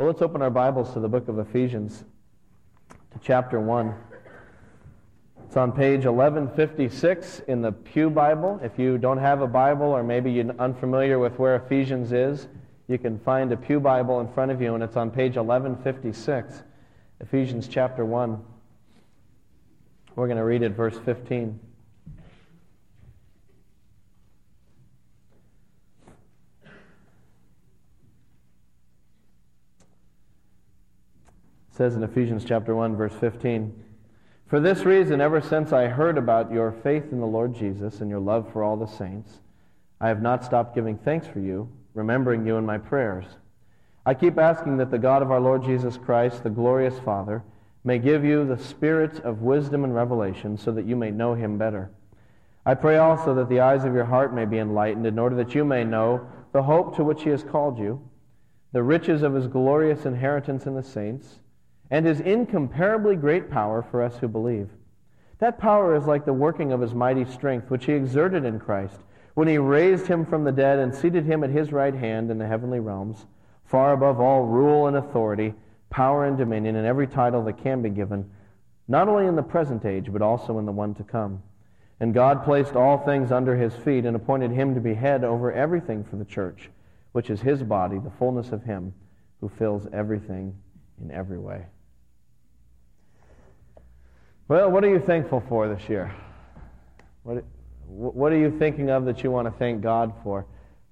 Well, let's open our Bibles to the book of Ephesians, to chapter 1. It's on page 1156 in the Pew Bible. If you don't have a Bible or maybe you're unfamiliar with where Ephesians is, you can find a Pew Bible in front of you, and it's on page 1156, Ephesians chapter 1. We're going to read it, verse 15. Says in Ephesians chapter 1 verse 15, "For this reason ever since I heard about your faith in the Lord Jesus and your love for all the saints, I have not stopped giving thanks for you, remembering you in my prayers. I keep asking that the God of our Lord Jesus Christ, the glorious Father, may give you the spirit of wisdom and revelation so that you may know him better. I pray also that the eyes of your heart may be enlightened in order that you may know the hope to which he has called you, the riches of his glorious inheritance in the saints, and his incomparably great power for us who believe. That power is like the working of his mighty strength, which he exerted in Christ when he raised him from the dead and seated him at his right hand in the heavenly realms, far above all rule and authority, power and dominion, and every title that can be given, not only in the present age, but also in the one to come. And God placed all things under his feet and appointed him to be head over everything for the church, which is his body, the fullness of him who fills everything in every way. Well, what are you thankful for this year? What, what are you thinking of that you want to thank God for?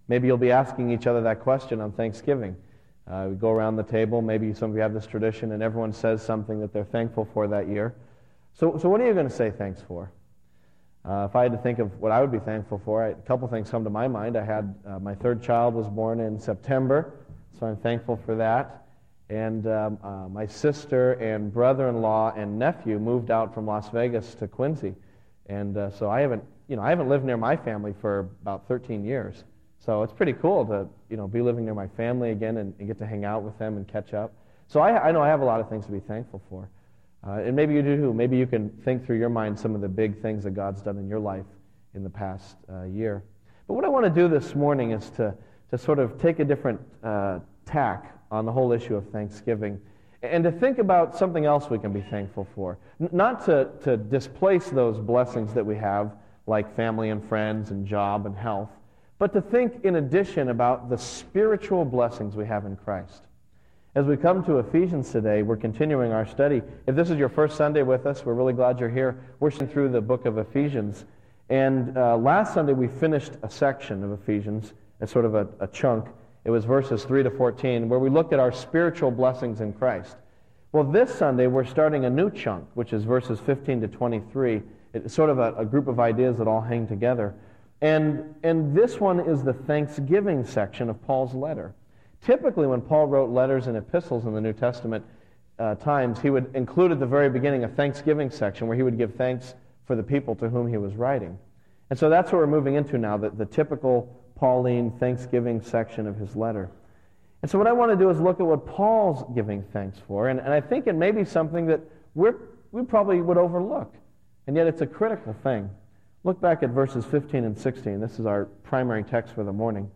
Maybe you'll be asking each other that question on Thanksgiving. Uh, we go around the table. Maybe some of you have this tradition, and everyone says something that they're thankful for that year. So, so what are you going to say thanks for? Uh, if I had to think of what I would be thankful for, I, a couple things come to my mind. I had uh, my third child was born in September, so I'm thankful for that and um, uh, my sister and brother-in-law and nephew moved out from Las Vegas to Quincy, and uh, so I haven't, you know, I haven't lived near my family for about 13 years. So it's pretty cool to, you know, be living near my family again and, and get to hang out with them and catch up. So I, I know I have a lot of things to be thankful for, uh, and maybe you do too. Maybe you can think through your mind some of the big things that God's done in your life in the past uh, year. But what I want to do this morning is to to sort of take a different uh, tack on the whole issue of Thanksgiving and to think about something else we can be thankful for. N- not to, to displace those blessings that we have, like family and friends and job and health, but to think in addition about the spiritual blessings we have in Christ. As we come to Ephesians today, we're continuing our study. If this is your first Sunday with us, we're really glad you're here. We're through the book of Ephesians. And uh, last Sunday, we finished a section of Ephesians, as sort of a, a chunk. It was verses 3 to 14, where we looked at our spiritual blessings in Christ. Well, this Sunday, we're starting a new chunk, which is verses 15 to 23. It's sort of a, a group of ideas that all hang together. And, and this one is the thanksgiving section of Paul's letter. Typically, when Paul wrote letters and epistles in the New Testament uh, times, he would include at the very beginning a thanksgiving section where he would give thanks for the people to whom he was writing. And so that's what we're moving into now, the, the typical Pauline thanksgiving section of his letter. And so, what I want to do is look at what Paul's giving thanks for. And, and I think it may be something that we're, we probably would overlook. And yet, it's a critical thing. Look back at verses 15 and 16. This is our primary text for the morning.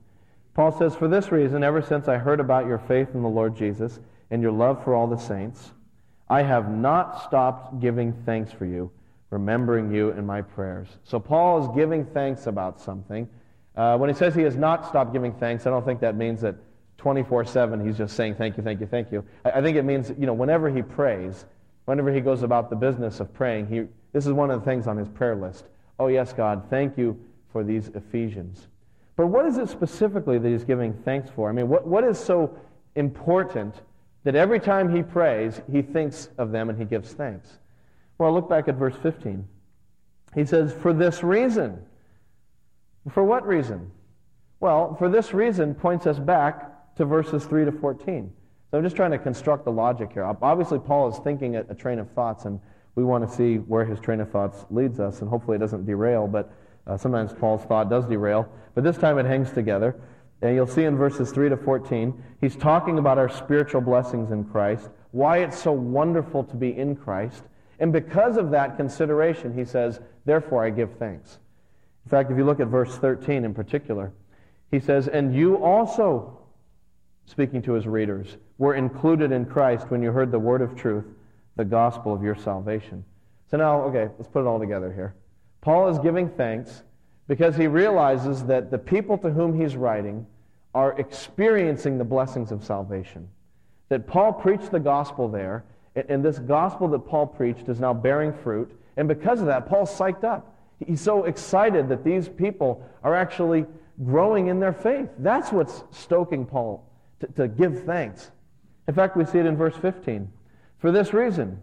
Paul says, For this reason, ever since I heard about your faith in the Lord Jesus and your love for all the saints, I have not stopped giving thanks for you, remembering you in my prayers. So, Paul is giving thanks about something uh, when he says he has not stopped giving thanks, I don't think that means that 24 7 he's just saying thank you, thank you, thank you. I, I, think it means, you know, whenever he prays, whenever he goes about the business of praying, he, this is one of the things on his prayer list. Oh, yes, God, thank you for these Ephesians. But what is it specifically that he's giving thanks for? I mean, what, what is so important that every time he prays, he thinks of them and he gives thanks? Well, look back at verse 15. He says, For this reason, for what reason? Well, for this reason points us back to verses 3 to 14. So I'm just trying to construct the logic here. Obviously, Paul is thinking a, train of thoughts, and we want to see where his train of thoughts leads us, and hopefully it doesn't derail, but uh, sometimes Paul's thought does derail. But this time it hangs together. And you'll see in verses 3 to 14, he's talking about our spiritual blessings in Christ, why it's so wonderful to be in Christ. And because of that consideration, he says, Therefore I give thanks. In fact, if you look at verse 13 in particular, he says, And you also, speaking to his readers, were included in Christ when you heard the word of truth, the gospel of your salvation. So now, okay, let's put it all together here. Paul is giving thanks because he realizes that the people to whom he's writing are experiencing the blessings of salvation. That Paul preached the gospel there, and this gospel that Paul preached is now bearing fruit. And because of that, Paul's psyched up. He's so excited that these people are actually growing in their faith. That's what's stoking Paul to, to give thanks. In fact, we see it in verse 15. For this reason,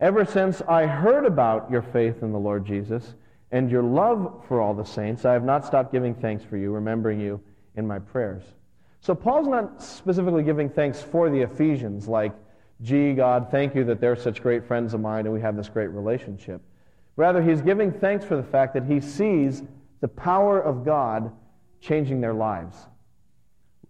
ever since I heard about your faith in the Lord Jesus and your love for all the saints, I have not stopped giving thanks for you, remembering you in my prayers. So Paul's not specifically giving thanks for the Ephesians, like, gee, God, thank you that they're such great friends of mine and we have this great relationship. Rather, he's giving thanks for the fact that he sees the power of God changing their lives.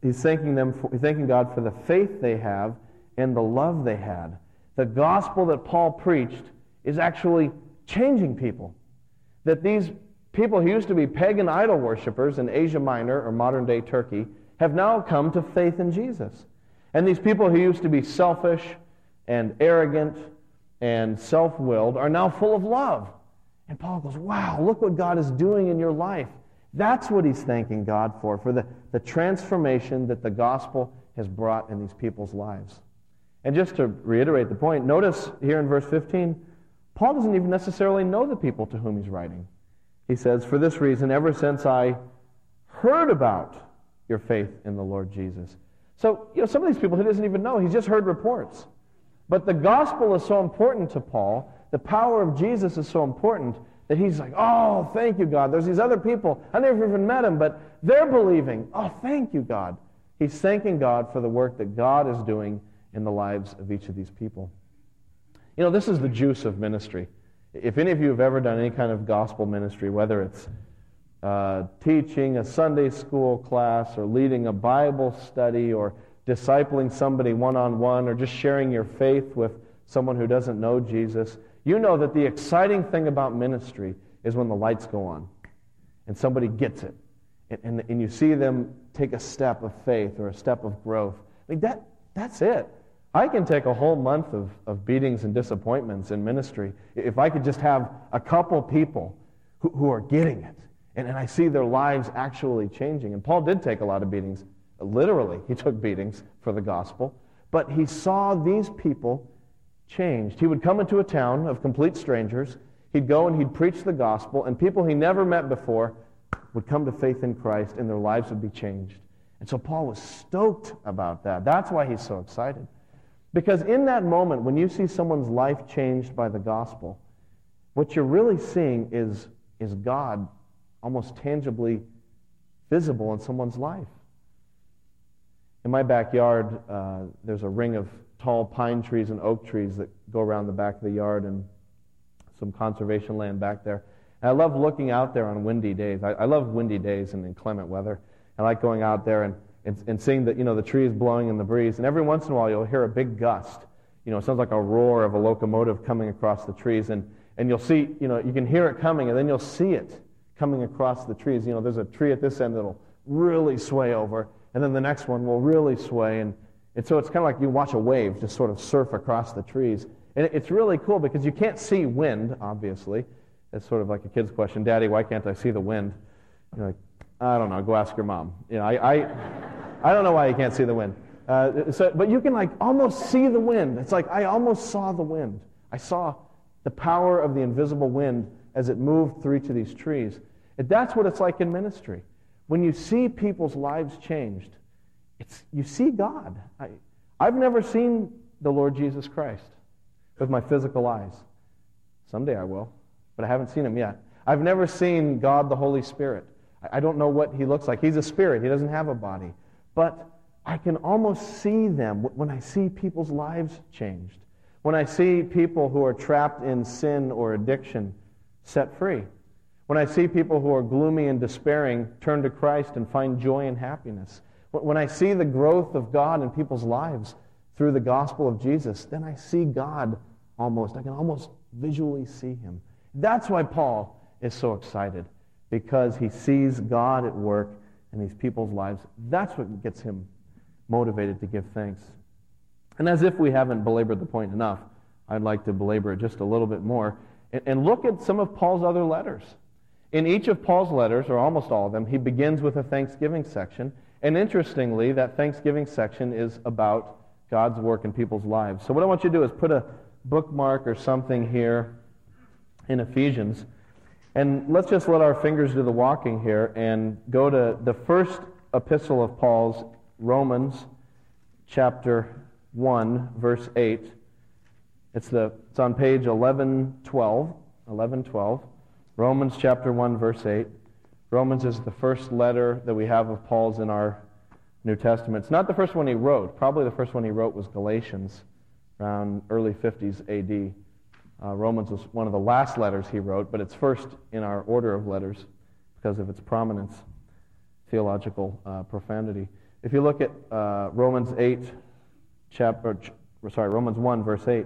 He's thanking, them for, thanking God for the faith they have and the love they had. The gospel that Paul preached is actually changing people. That these people who used to be pagan idol worshippers in Asia Minor or modern day Turkey have now come to faith in Jesus. And these people who used to be selfish and arrogant and self willed are now full of love. And Paul goes, Wow, look what God is doing in your life. That's what he's thanking God for, for the, the transformation that the gospel has brought in these people's lives. And just to reiterate the point, notice here in verse 15, Paul doesn't even necessarily know the people to whom he's writing. He says, For this reason, ever since I heard about your faith in the Lord Jesus. So, you know, some of these people he doesn't even know. He's just heard reports. But the gospel is so important to Paul, the power of Jesus is so important that he's like, oh, thank you, God. There's these other people. I never even met them, but they're believing. Oh, thank you, God. He's thanking God for the work that God is doing in the lives of each of these people. You know, this is the juice of ministry. If any of you have ever done any kind of gospel ministry, whether it's uh, teaching a Sunday school class or leading a Bible study or discipling somebody one on one or just sharing your faith with someone who doesn't know Jesus, you know that the exciting thing about ministry is when the lights go on and somebody gets it. And, and, and you see them take a step of faith or a step of growth. I mean, that, that's it. I can take a whole month of, of beatings and disappointments in ministry if I could just have a couple people who, who are getting it. And, and I see their lives actually changing. And Paul did take a lot of beatings. Literally, he took beatings for the gospel. But he saw these people changed. He would come into a town of complete strangers. He'd go and he'd preach the gospel, and people he never met before would come to faith in Christ, and their lives would be changed. And so Paul was stoked about that. That's why he's so excited. Because in that moment, when you see someone's life changed by the gospel, what you're really seeing is, is God almost tangibly visible in someone's life. In my backyard, uh, there's a ring of tall pine trees and oak trees that go around the back of the yard and some conservation land back there. And I love looking out there on windy days. I, I love windy days and inclement weather. I like going out there and, and, and seeing that, you know, the trees blowing in the breeze. And every once in a while you'll hear a big gust. You know, it sounds like a roar of a locomotive coming across the trees. And, and you'll see, you know, you can hear it coming and then you'll see it coming across the trees. You know, there's a tree at this end that'll really sway over. And then the next one will really sway. And and so it's kind of like you watch a wave just sort of surf across the trees. And it's really cool because you can't see wind, obviously. It's sort of like a kid's question Daddy, why can't I see the wind? You're like, I don't know, go ask your mom. You know, I, I, I don't know why you can't see the wind. Uh, so, but you can like almost see the wind. It's like I almost saw the wind. I saw the power of the invisible wind as it moved through each of these trees. And that's what it's like in ministry. When you see people's lives changed, it's, you see God. I, I've never seen the Lord Jesus Christ with my physical eyes. Someday I will, but I haven't seen him yet. I've never seen God the Holy Spirit. I, I don't know what he looks like. He's a spirit, he doesn't have a body. But I can almost see them when I see people's lives changed. When I see people who are trapped in sin or addiction set free. When I see people who are gloomy and despairing turn to Christ and find joy and happiness. But when I see the growth of God in people's lives through the gospel of Jesus, then I see God almost. I can almost visually see him. That's why Paul is so excited, because he sees God at work in these people's lives. That's what gets him motivated to give thanks. And as if we haven't belabored the point enough, I'd like to belabor it just a little bit more and, and look at some of Paul's other letters. In each of Paul's letters, or almost all of them, he begins with a thanksgiving section. And interestingly, that thanksgiving section is about God's work in people's lives. So, what I want you to do is put a bookmark or something here in Ephesians. And let's just let our fingers do the walking here and go to the first epistle of Paul's, Romans chapter 1, verse 8. It's, the, it's on page 1112. 1112. Romans chapter 1, verse 8. Romans is the first letter that we have of Paul's in our New Testament. It's not the first one he wrote. Probably the first one he wrote was Galatians, around early 50s AD. Uh, Romans was one of the last letters he wrote, but it's first in our order of letters because of its prominence, theological uh, profundity. If you look at uh, Romans 8, chapter, sorry, Romans 1, verse 8,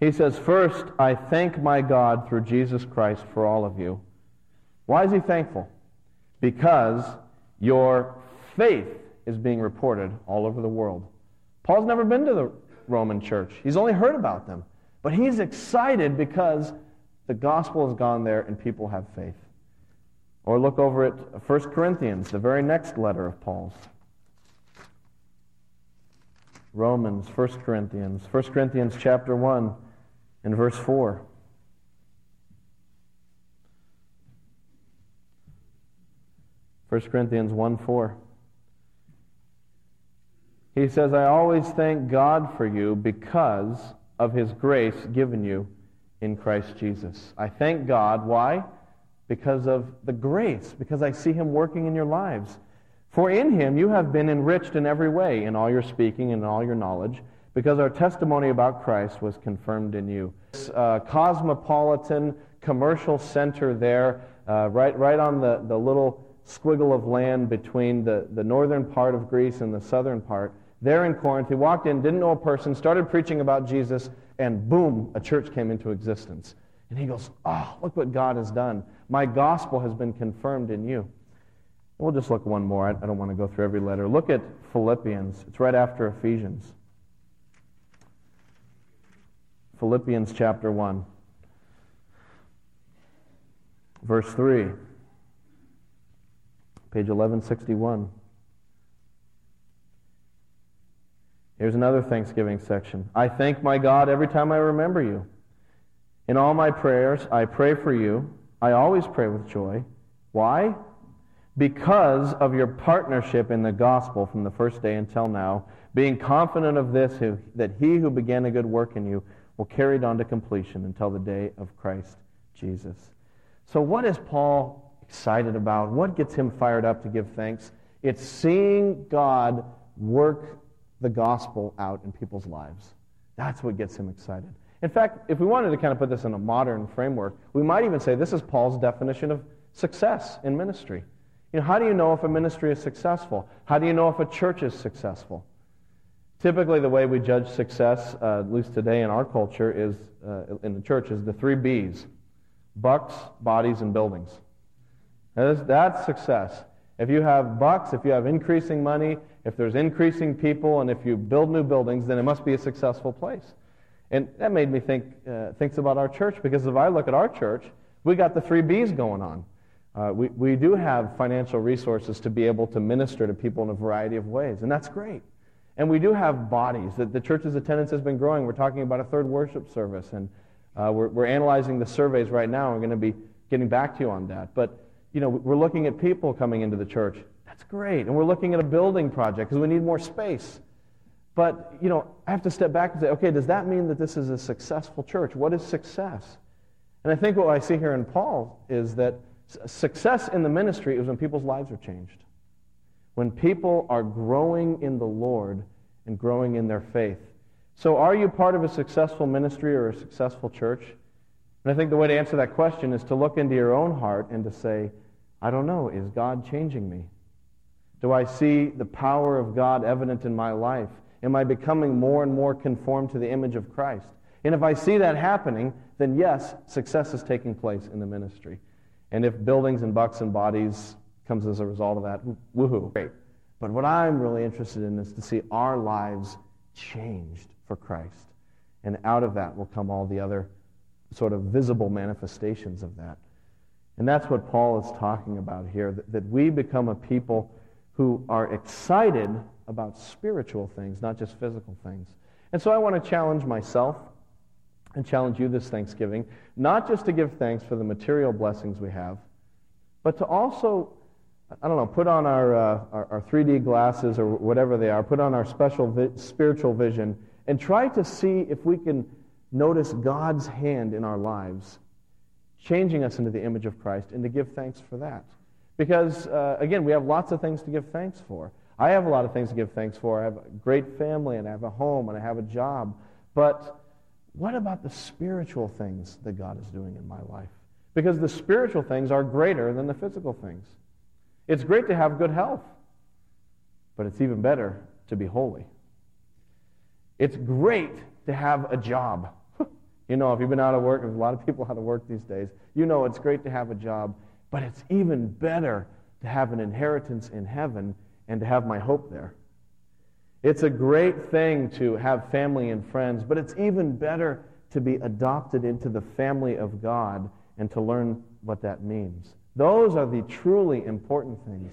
he says, First, I thank my God through Jesus Christ for all of you. Why is he thankful? Because your faith is being reported all over the world. Paul's never been to the Roman church, he's only heard about them. But he's excited because the gospel has gone there and people have faith. Or look over at 1 Corinthians, the very next letter of Paul's. Romans, 1 Corinthians, 1 Corinthians chapter 1 and verse 4. First Corinthians 1 4. He says, I always thank God for you because of his grace given you in Christ Jesus. I thank God. Why? Because of the grace, because I see him working in your lives. For in him you have been enriched in every way, in all your speaking and in all your knowledge because our testimony about Christ was confirmed in you. This uh, cosmopolitan commercial center there, uh, right, right on the, the little squiggle of land between the, the northern part of Greece and the southern part, there in Corinth, he walked in, didn't know a person, started preaching about Jesus, and boom, a church came into existence. And he goes, Oh, look what God has done. My gospel has been confirmed in you. We'll just look one more. I don't want to go through every letter. Look at Philippians. It's right after Ephesians. Philippians chapter 1, verse 3, page 1161. Here's another Thanksgiving section. I thank my God every time I remember you. In all my prayers, I pray for you. I always pray with joy. Why? Because of your partnership in the gospel from the first day until now, being confident of this, that he who began a good work in you will carry it on to completion until the day of Christ Jesus. So, what is Paul excited about? What gets him fired up to give thanks? It's seeing God work the gospel out in people's lives. That's what gets him excited. In fact, if we wanted to kind of put this in a modern framework, we might even say this is Paul's definition of success in ministry. You know, how do you know if a ministry is successful? How do you know if a church is successful? Typically, the way we judge success, uh, at least today in our culture, is uh, in the church, is the three B's: bucks, bodies, and buildings. That's, success. If you have bucks, if you have increasing money, if there's increasing people, and if you build new buildings, then it must be a successful place. And that made me think uh, thinks about our church because if I look at our church, we got the three B's going on. Uh, we, we do have financial resources to be able to minister to people in a variety of ways, and that's great. And we do have bodies. that the church's attendance has been growing. We're talking about a third worship service, and uh, we're, we're analyzing the surveys right now. We're going to be getting back to you on that. But, you know, we're looking at people coming into the church. That's great. And we're looking at a building project because we need more space. But, you know, I have to step back and say, okay, does that mean that this is a successful church? What is success? And I think what I see here in Paul is that success in the ministry is when people's lives are changed when people are growing in the Lord and growing in their faith. So, are you part of a successful ministry or a successful church? And I think the way to answer that question is to look into your own heart and to say, I don't know, is God changing me? Do I see the power of God evident in my life? Am I becoming more and more conformed to the image of Christ? And if I see that happening, then yes, success is taking place in the ministry. And if buildings and bucks and bodies comes as a result of that. Woohoo. Great. But what I'm really interested in is to see our lives changed for Christ. And out of that will come all the other sort of visible manifestations of that. And that's what Paul is talking about here that, that we become a people who are excited about spiritual things, not just physical things. And so I want to challenge myself and challenge you this Thanksgiving, not just to give thanks for the material blessings we have, but to also, I don't know, put on our, uh, our, our, 3D glasses or whatever they are, put on our special vi- spiritual vision, and try to see if we can notice God's hand in our lives, changing us into the image of Christ, and to give thanks for that. Because, uh, again, we have lots of things to give thanks for. I have a lot of things to give thanks for. I have a great family, and I have a home, and I have a job. But what about the spiritual things that God is doing in my life? Because the spiritual things are greater than the physical things. It's great to have good health, but it's even better to be holy. It's great to have a job. You know, if you've been out of work, there's a lot of people out of work these days. You know it's great to have a job, but it's even better to have an inheritance in heaven and to have my hope there. It's a great thing to have family and friends, but it's even better to be adopted into the family of God and to learn what that means. Those are the truly important things.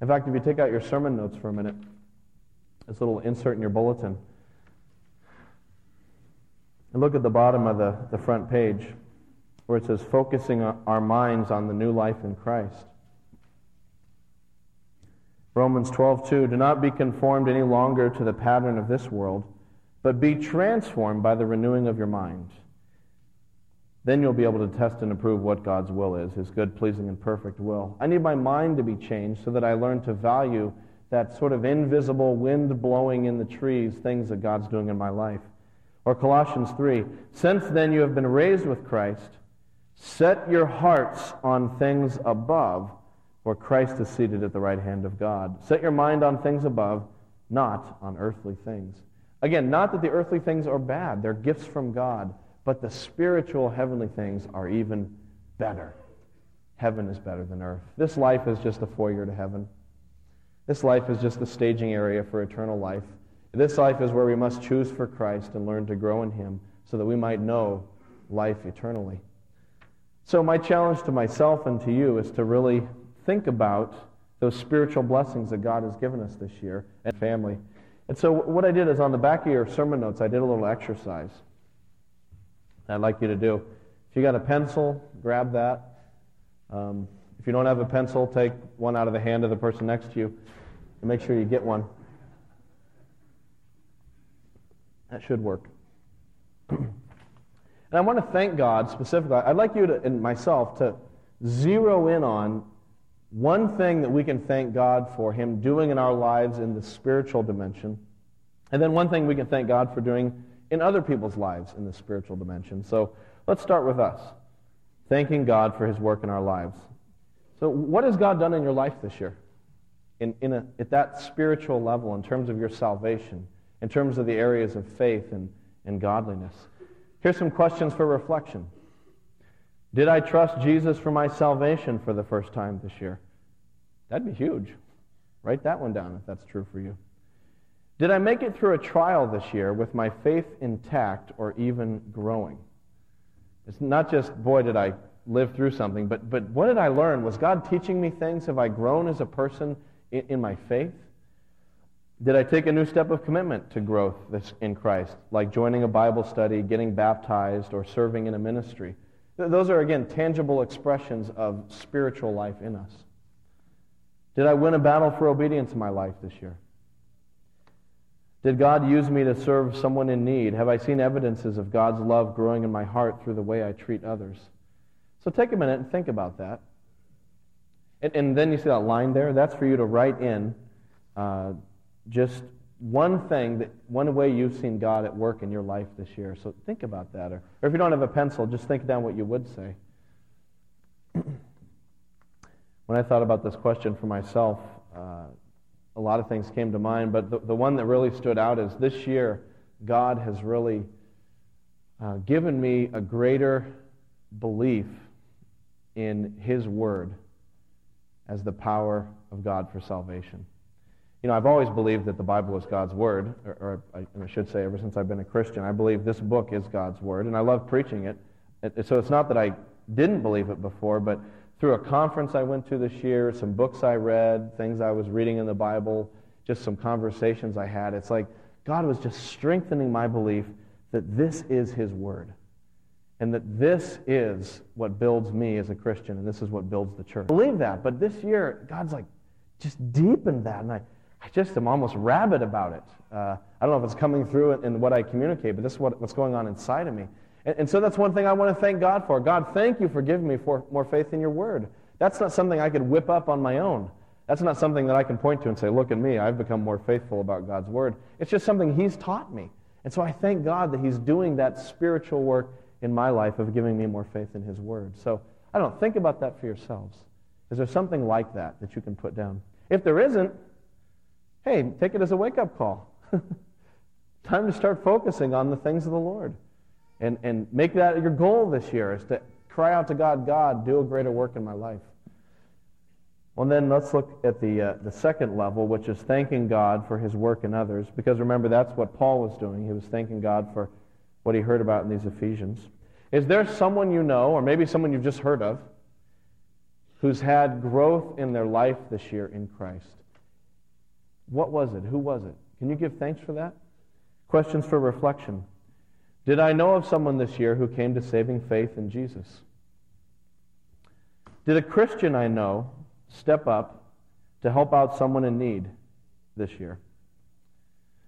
In fact, if you take out your sermon notes for a minute, this little insert in your bulletin, and look at the bottom of the, the front page where it says, focusing our minds on the new life in Christ. Romans 12:2 Do not be conformed any longer to the pattern of this world, but be transformed by the renewing of your mind. Then you'll be able to test and approve what God's will is, his good, pleasing and perfect will. I need my mind to be changed so that I learn to value that sort of invisible wind blowing in the trees things that God's doing in my life. Or Colossians 3 Since then you have been raised with Christ, set your hearts on things above where Christ is seated at the right hand of God. Set your mind on things above, not on earthly things. Again, not that the earthly things are bad, they're gifts from God, but the spiritual heavenly things are even better. Heaven is better than earth. This life is just a foyer to heaven. This life is just the staging area for eternal life. This life is where we must choose for Christ and learn to grow in Him so that we might know life eternally. So, my challenge to myself and to you is to really think about those spiritual blessings that God has given us this year and family. And so, what I did is on the back of your sermon notes, I did a little exercise I'd like you to do. If you got a pencil, grab that. Um, if you don't have a pencil, take one out of the hand of the person next to you and make sure you get one. That should work. and I want to thank God specifically. I'd like you to, and myself to zero in on one thing that we can thank God for Him doing in our lives in the spiritual dimension, and then one thing we can thank God for doing in other people's lives in the spiritual dimension. So let's start with us, thanking God for His work in our lives. So, what has God done in your life this year? In, in a, at that spiritual level, in terms of your salvation, in terms of the areas of faith and, and godliness. Here's some questions for reflection. Did I trust Jesus for my salvation for the first time this year? That'd be huge. Write that one down if that's true for you. Did I make it through a trial this year with my faith intact or even growing? It's not just, boy, did I live through something, but, but what did I learn? Was God teaching me things? Have I grown as a person in, in my faith? Did I take a new step of commitment to growth in Christ, like joining a Bible study, getting baptized, or serving in a ministry? Those are, again, tangible expressions of spiritual life in us. Did I win a battle for obedience in my life this year? Did God use me to serve someone in need? Have I seen evidences of God's love growing in my heart through the way I treat others? So take a minute and think about that. And, and then you see that line there? That's for you to write in uh, just one thing, that, one way you've seen God at work in your life this year. So think about that. Or, or if you don't have a pencil, just think down what you would say. when I thought about this question for myself, uh, a lot of things came to mind, but the, the one that really stood out is this year, God has really uh, given me a greater belief in His Word as the power of God for salvation. You know, I've always believed that the Bible is God's Word, or, or I, I, should say, ever since I've been a Christian, I believe this book is God's Word, and I love preaching it. it so it's not that I didn't believe it before, but through a conference I went to this year, some books I read, things I was reading in the Bible, just some conversations I had, it's like God was just strengthening my belief that this is His Word and that this is what builds me as a Christian, and this is what builds the church. I believe that, but this year, God's like just deepened that, and I, I just am almost rabid about it. Uh, I don't know if it's coming through in, what I communicate, but this is what, what's going on inside of me. And, and, so that's one thing I want to thank God for. God, thank you for giving me for, more faith in your word. That's not something I could whip up on my own. That's not something that I can point to and say, look at me, I've become more faithful about God's word. It's just something He's taught me. And so I thank God that He's doing that spiritual work in my life of giving me more faith in His Word. So I don't think about that for yourselves. Is there something like that that you can put down? If there isn't, hey, take it as a wake up call. Time to start focusing on the things of the Lord. And, and make that your goal this year is to cry out to God, God, do a greater work in my life. Well, then let's look at the, uh, the second level, which is thanking God for his work in others. Because remember, that's what Paul was doing. He was thanking God for what he heard about in these Ephesians. Is there someone you know, or maybe someone you've just heard of, who's had growth in their life this year in Christ? What was it? Who was it? Can you give thanks for that? Questions for reflection. Did I know of someone this year who came to saving faith in Jesus? Did a Christian I know step up to help out someone in need this year?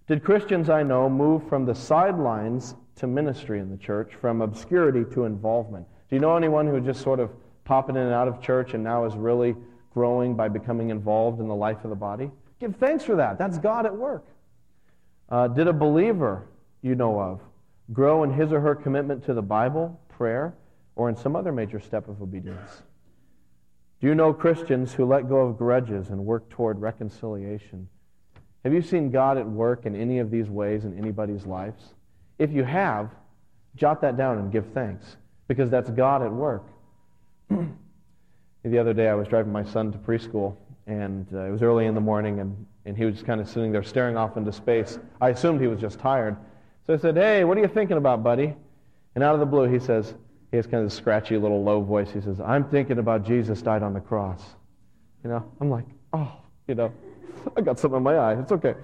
Did Christians I know move from the sidelines to ministry in the church, from obscurity to involvement? Do you know anyone who just sort of popping in and out of church and now is really growing by becoming involved in the life of the body? Give thanks for that. That's God at work. Uh, did a believer you know of grow in his or her commitment to the Bible, prayer, or in some other major step of obedience? Do you know Christians who let go of grudges and work toward reconciliation? Have you seen God at work in any of these ways in anybody's lives? If you have, jot that down and give thanks because that's God at work. the other day, I was driving my son to preschool, and uh, it was early in the morning, and, and he was just kind of sitting there staring off into space. I assumed he was just tired. So I said, Hey, what are you thinking about, buddy? And out of the blue, he says, he has kind of a scratchy little low voice. He says, I'm thinking about Jesus died on the cross. You know, I'm like, oh, you know. I got something in my eye. It's okay.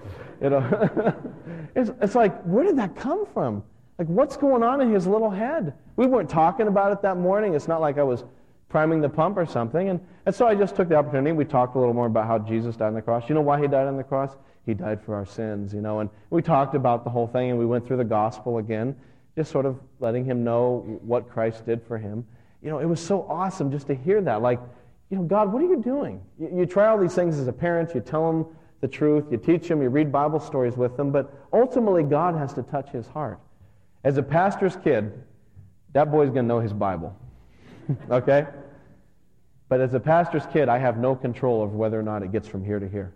You know, it's, it's like, where did that come from? Like, what's going on in his little head? We weren't talking about it that morning. It's not like I was priming the pump or something. And, and so I just took the opportunity. We talked a little more about how Jesus died on the cross. You know why he died on the cross? He died for our sins, you know. And we talked about the whole thing, and we went through the gospel again, just sort of letting him know what Christ did for him. You know, it was so awesome just to hear that. Like, you know, God, what are you doing? You, you try all these things as a parent, you tell them the truth, you teach them, you read Bible stories with them, but ultimately God has to touch his heart. As a pastor's kid, that boy's going to know his Bible. okay? But as a pastor's kid, I have no control of whether or not it gets from here to here.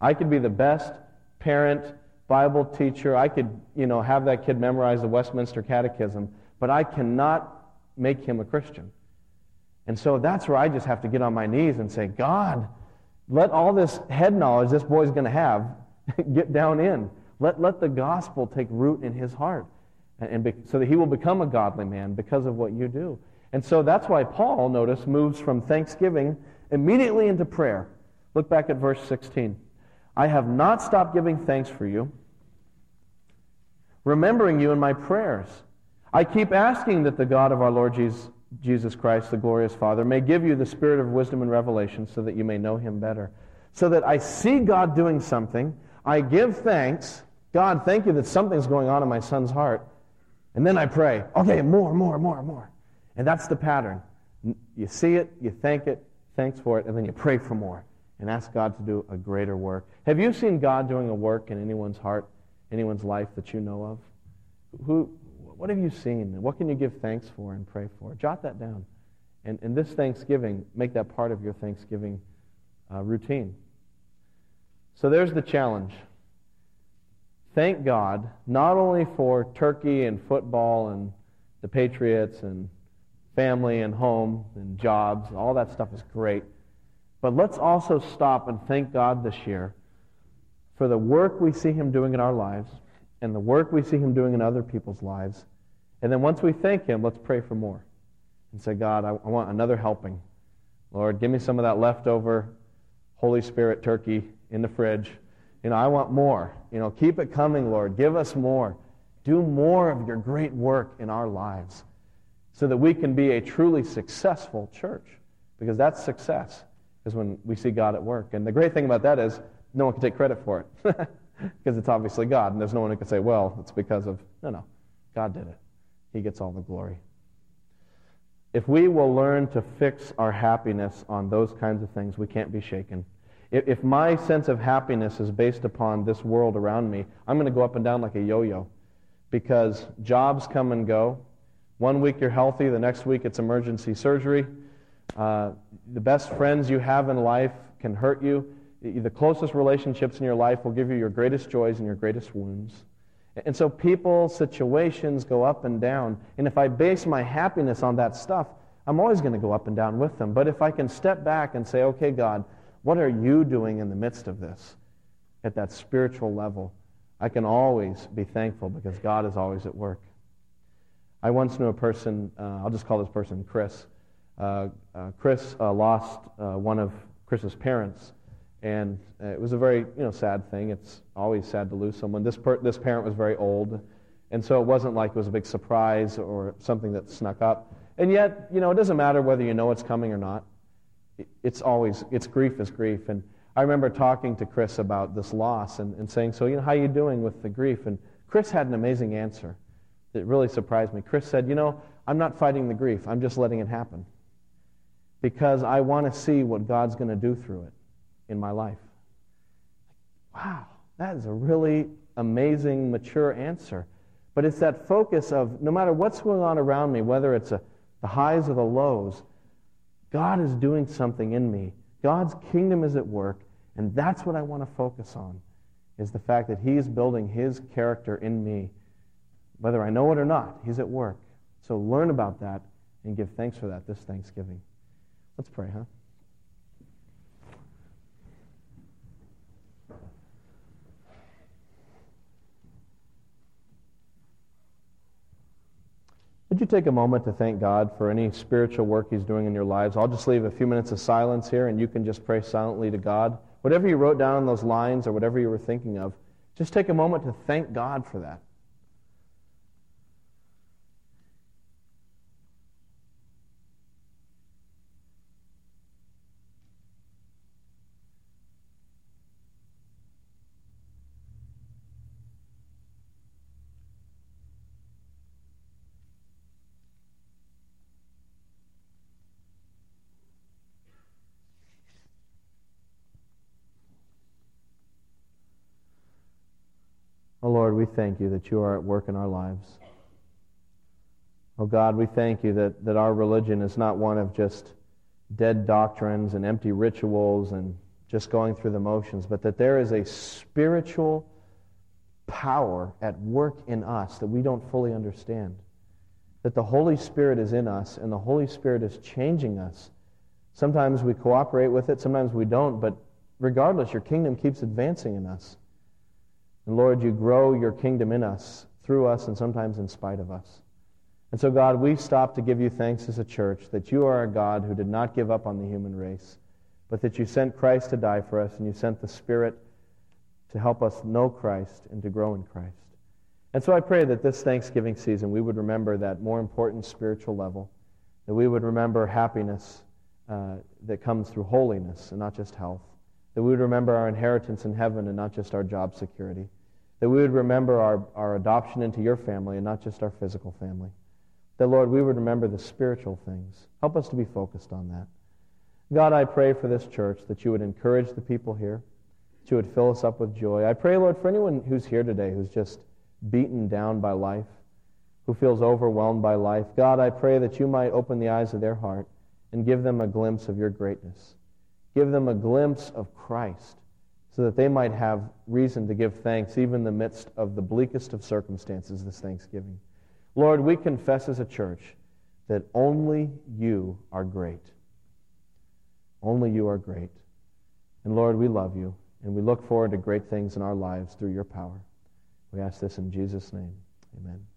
I could be the best parent, Bible teacher. I could, you know, have that kid memorize the Westminster Catechism, but I cannot make him a Christian. And so that's where I just have to get on my knees and say, God, let all this head knowledge this boy's going to have get down in. Let, let the gospel take root in his heart and, and be, so that he will become a godly man because of what you do. And so that's why Paul, notice, moves from thanksgiving immediately into prayer. Look back at verse 16. I have not stopped giving thanks for you, remembering you in my prayers. I keep asking that the God of our Lord Jesus Jesus Christ, the glorious Father, may give you the spirit of wisdom and revelation so that you may know him better. So that I see God doing something, I give thanks. God, thank you that something's going on in my son's heart. And then I pray, okay, more, more, more, more. And that's the pattern. You see it, you thank it, thanks for it, and then you pray for more and ask God to do a greater work. Have you seen God doing a work in anyone's heart, anyone's life that you know of? Who, what have you seen? What can you give thanks for and pray for? Jot that down. And, and this Thanksgiving, make that part of your Thanksgiving uh, routine. So there's the challenge. Thank God, not only for turkey and football and the Patriots and family and home and jobs, all that stuff is great. But let's also stop and thank God this year for the work we see Him doing in our lives and the work we see Him doing in other people's lives. And then once we thank Him, let's pray for more and say, God, I, I want another helping. Lord, give me some of that leftover Holy Spirit turkey in the fridge. You know, I want more. You know, keep it coming, Lord. Give us more. Do more of your great work in our lives so that we can be a truly successful church. Because that's success, is when we see God at work. And the great thing about that is no one can take credit for it. because it's obviously God, and there's no one who can say, well, it's because of. No, no. God did it. He gets all the glory. If we will learn to fix our happiness on those kinds of things, we can't be shaken. If my sense of happiness is based upon this world around me, I'm going to go up and down like a yo yo because jobs come and go. One week you're healthy, the next week it's emergency surgery. Uh, the best friends you have in life can hurt you. The closest relationships in your life will give you your greatest joys and your greatest wounds. And so people, situations go up and down. And if I base my happiness on that stuff, I'm always going to go up and down with them. But if I can step back and say, okay, God, what are you doing in the midst of this at that spiritual level? I can always be thankful because God is always at work. I once knew a person, uh, I'll just call this person Chris. Uh, uh, Chris uh, lost uh, one of Chris's parents and uh, it was a very you know, sad thing. It's always sad to lose someone. This, per- this parent was very old, and so it wasn't like it was a big surprise or something that snuck up. And yet, you know, it doesn't matter whether you know it's coming or not. It's always, it's grief is grief. And I remember talking to Chris about this loss and, and saying, so, you know, how are you doing with the grief? And Chris had an amazing answer that really surprised me. Chris said, you know, I'm not fighting the grief. I'm just letting it happen because I want to see what God's going to do through it in my life? Wow, that is a really amazing, mature answer. But it's that focus of no matter what's going on around me, whether it's a, the highs or the lows, God is doing something in me. God's kingdom is at work, and that's what I want to focus on, is the fact that He's building His character in me. Whether I know it or not, He's at work. So learn about that and give thanks for that this Thanksgiving. Let's pray, huh? Would you take a moment to thank God for any spiritual work He's doing in your lives? I'll just leave a few minutes of silence here, and you can just pray silently to God. Whatever you wrote down in those lines or whatever you were thinking of, just take a moment to thank God for that. Lord, we thank you that you are at work in our lives. Oh God, we thank you that, that our religion is not one of just dead doctrines and empty rituals and just going through the motions, but that there is a spiritual power at work in us that we don't fully understand. That the Holy Spirit is in us and the Holy Spirit is changing us. Sometimes we cooperate with it, sometimes we don't, but regardless, your kingdom keeps advancing in us. And Lord, you grow your kingdom in us, through us, and sometimes in spite of us. And so, God, we stop to give you thanks as a church that you are a God who did not give up on the human race, but that you sent Christ to die for us, and you sent the Spirit to help us know Christ and to grow in Christ. And so I pray that this Thanksgiving season we would remember that more important spiritual level, that we would remember happiness uh, that comes through holiness and not just health, that we would remember our inheritance in heaven and not just our job security, that we would remember our, our adoption into your family and not just our physical family. That, Lord, we would remember the spiritual things. Help us to be focused on that. God, I pray for this church that you would encourage the people here, that you would fill us up with joy. I pray, Lord, for anyone who's here today who's just beaten down by life, who feels overwhelmed by life, God, I pray that you might open the eyes of their heart and give them a glimpse of your greatness. Give them a glimpse of Christ so that they might have reason to give thanks even in the midst of the bleakest of circumstances this Thanksgiving. Lord, we confess as a church that only you are great. Only you are great. And Lord, we love you. And we look forward to great things in our lives through your power. We ask this in Jesus' name. Amen.